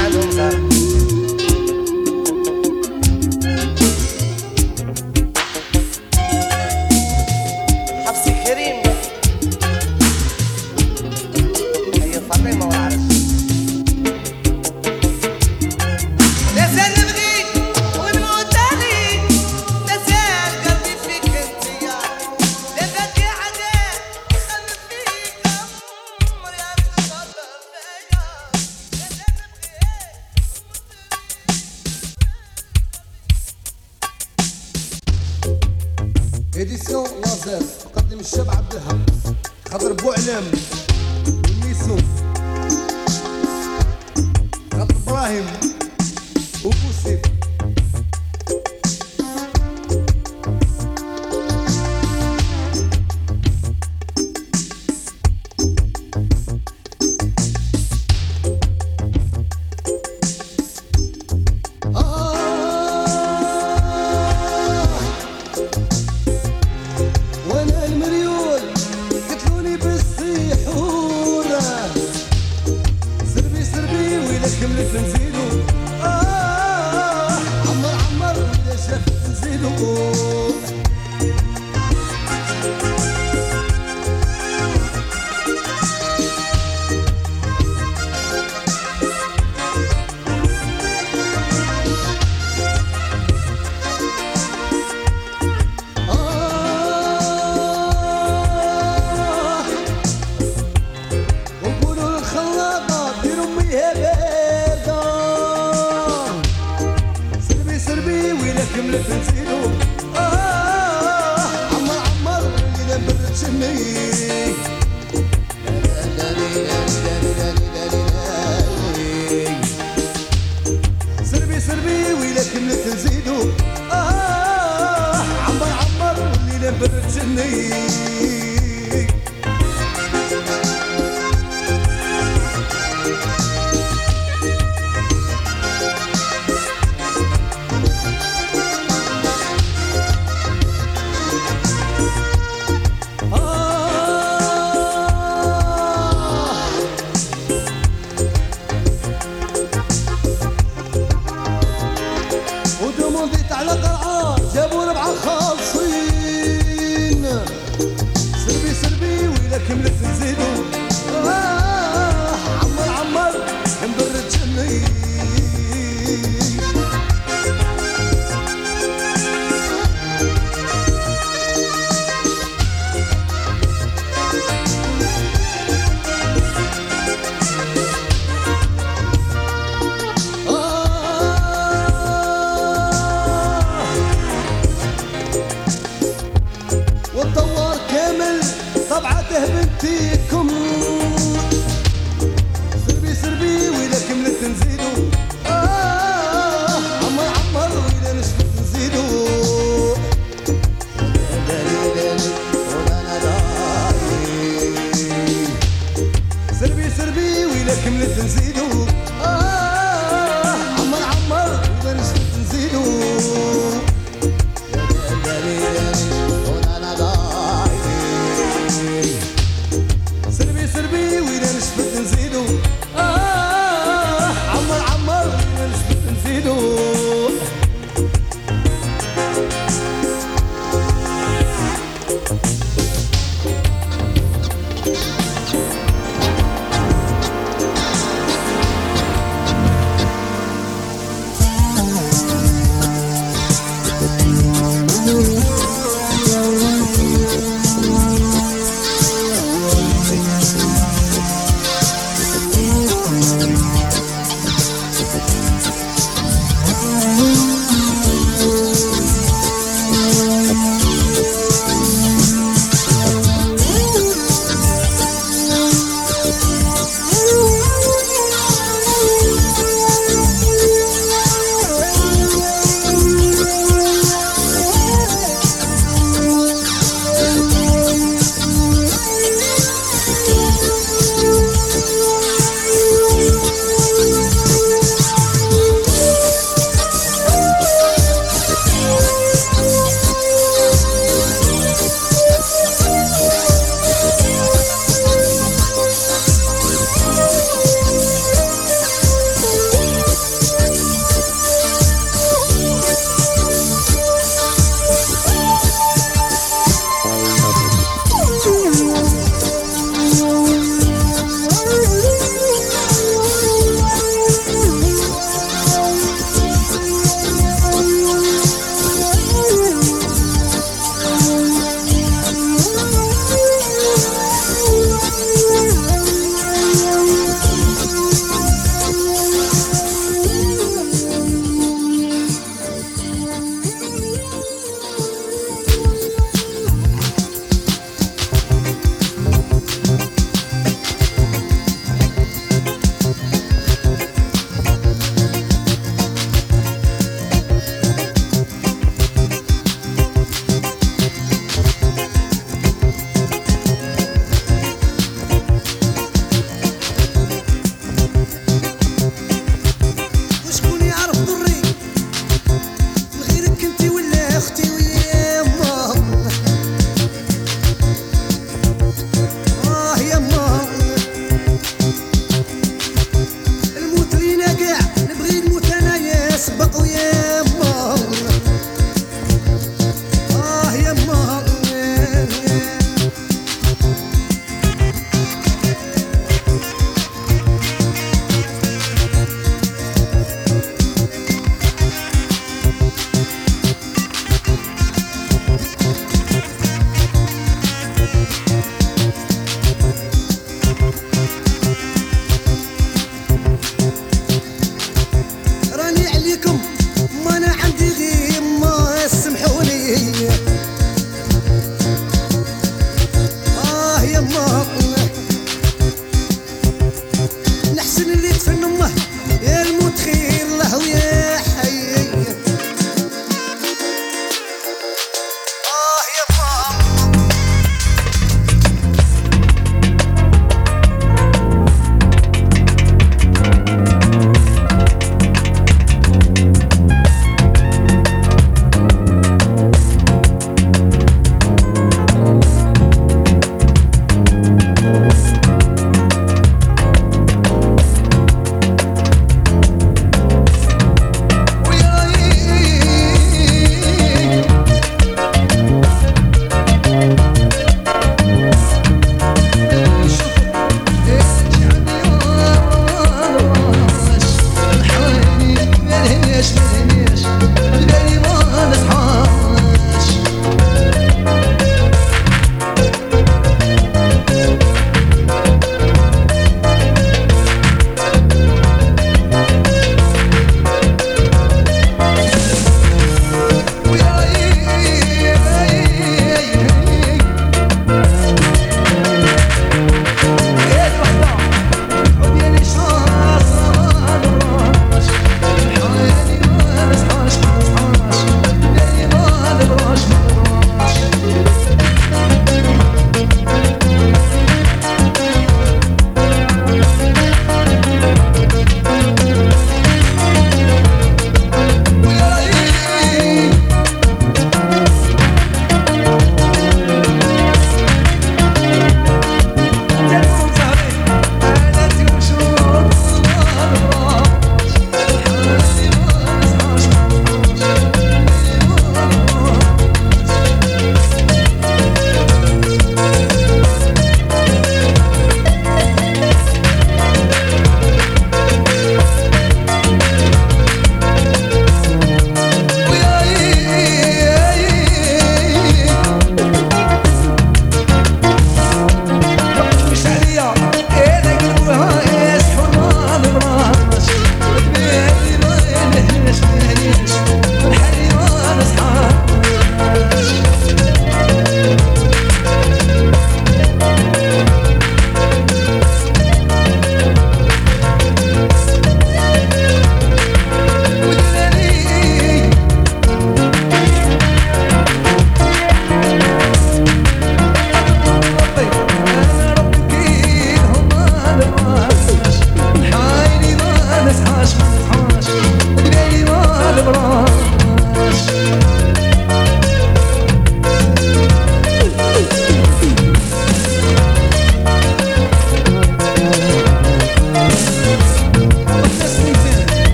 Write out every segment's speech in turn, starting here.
la luna.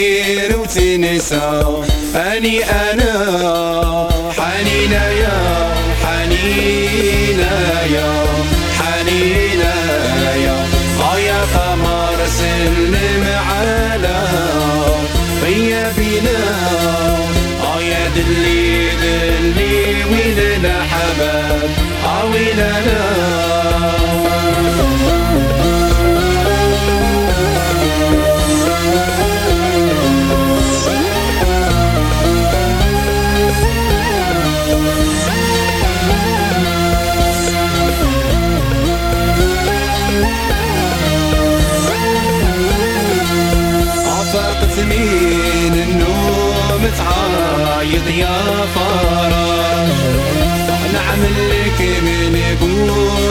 تدير وتنسى. أني أنا حنينة يا حنينة يا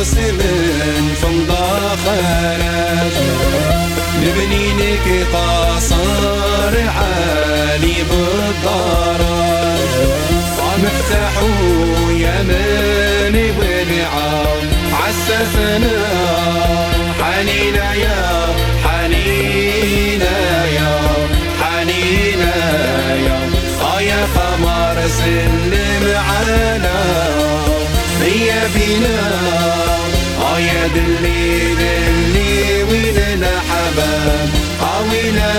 سمن فمضى خرج لبنينك قصر عالي بالدرج. مفتاح يماني ونعم عسفنا. حنينا يا حنينا يا حنينا يا. خايف قمر غيابنا آه يا دلي دلي ويلنا حباب عاوننا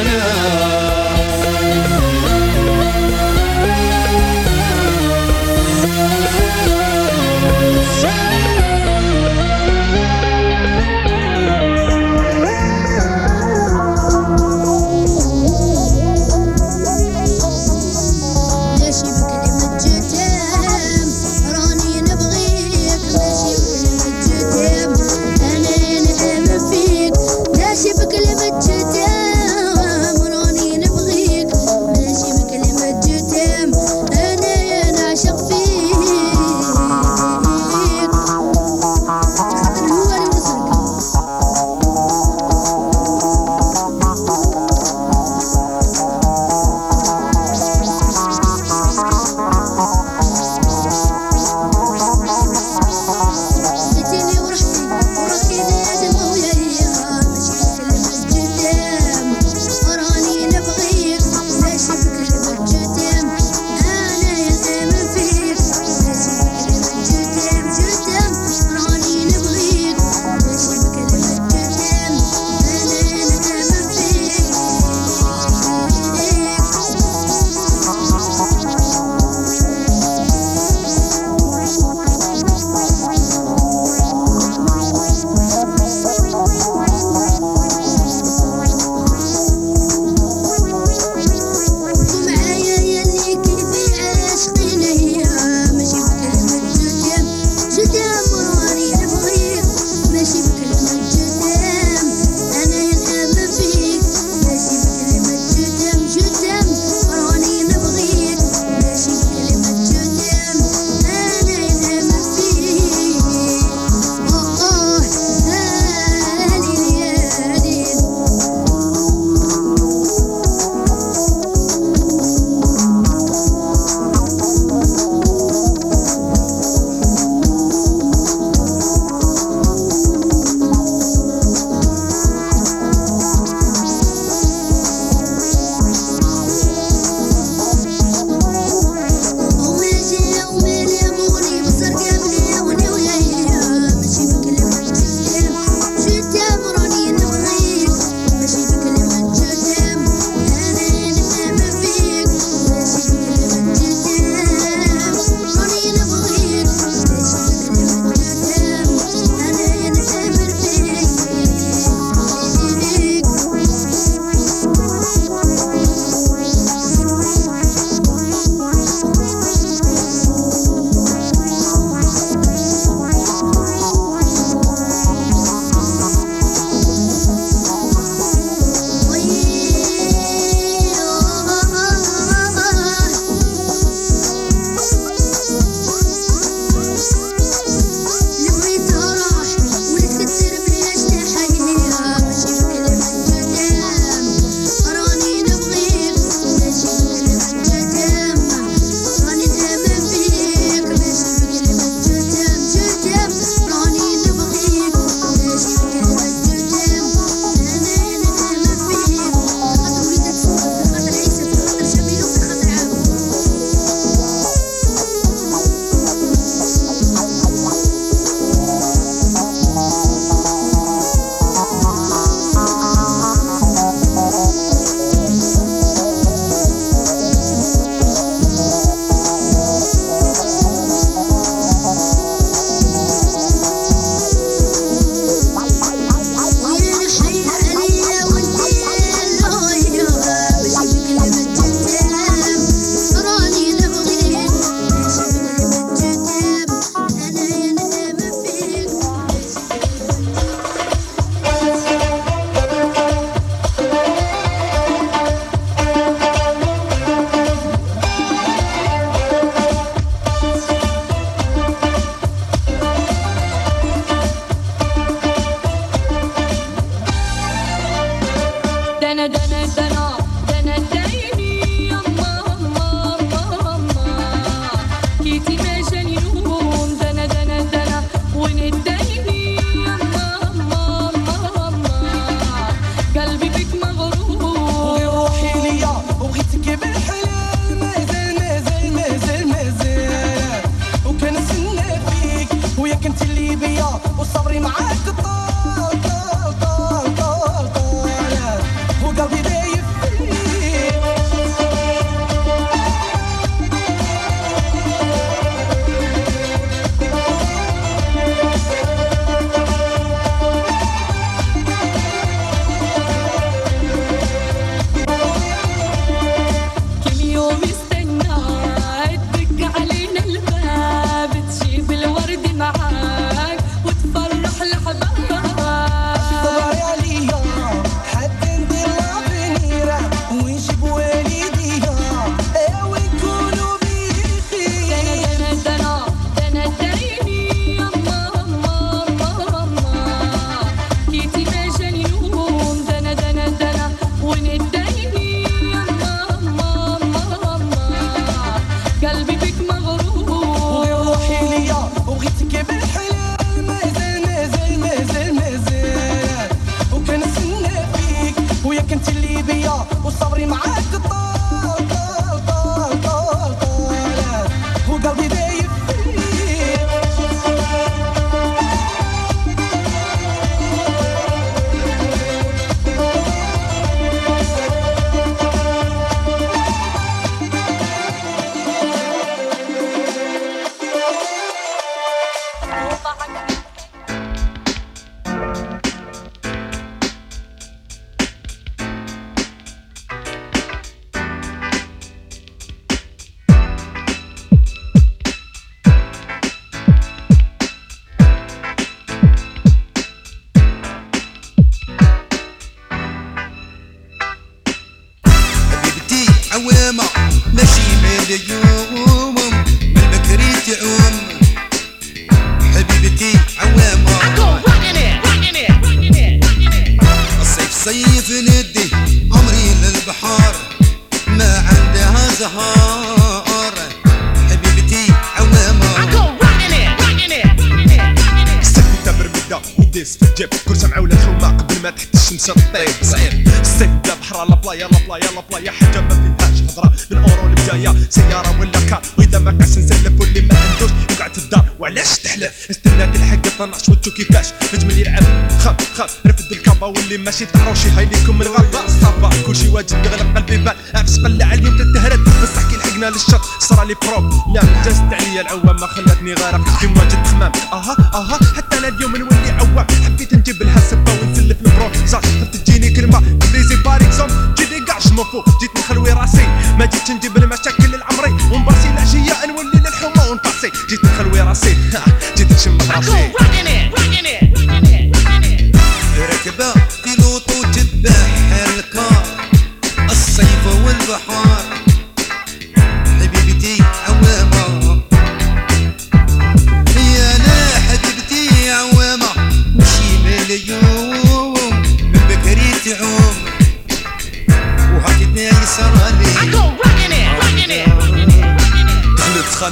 that shit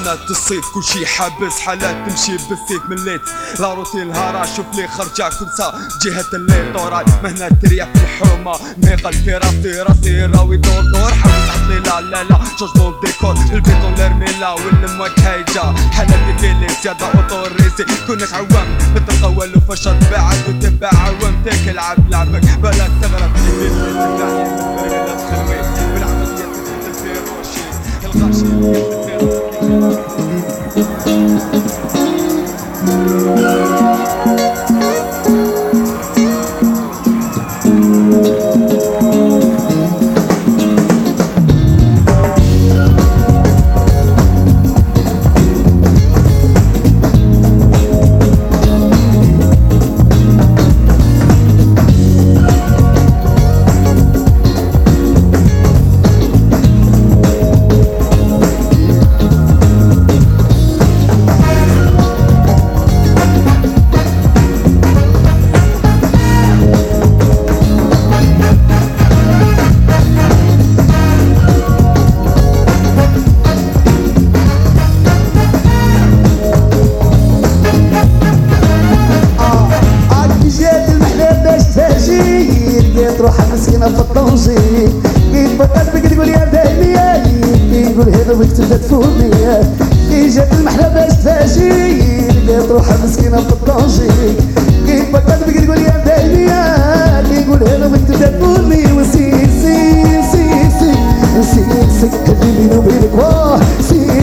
حالات الصيف كل شي حابس حالات تمشي بالسيف مليت لا روتين هارا شوف لي خرجة كنسة. جهة اللي طوراي مهنة تريا في الحومة ميقل في راسي راسي راوي دور. دور حاول تعطلي لا لا لا. جوج دور ديكور البيتون لرميلا والمواك هايجة حالاتي في لي زيادة وطور ريسي كونك عوام بتلقى والو وفشل بعد وتبع عوامتك العب لعبك بلا تغرب. بالعملية تبدل الغاشي Thank you. يقول هذا وقت فمي كي جات المحلى باش تاجي لقيت روحها مسكينه في الطونجي كي تبطل بك تقول يا بيبي كي يقول هبه ويتسدد فمي وسي سي سي سي سي سي بيني وبينك واه سي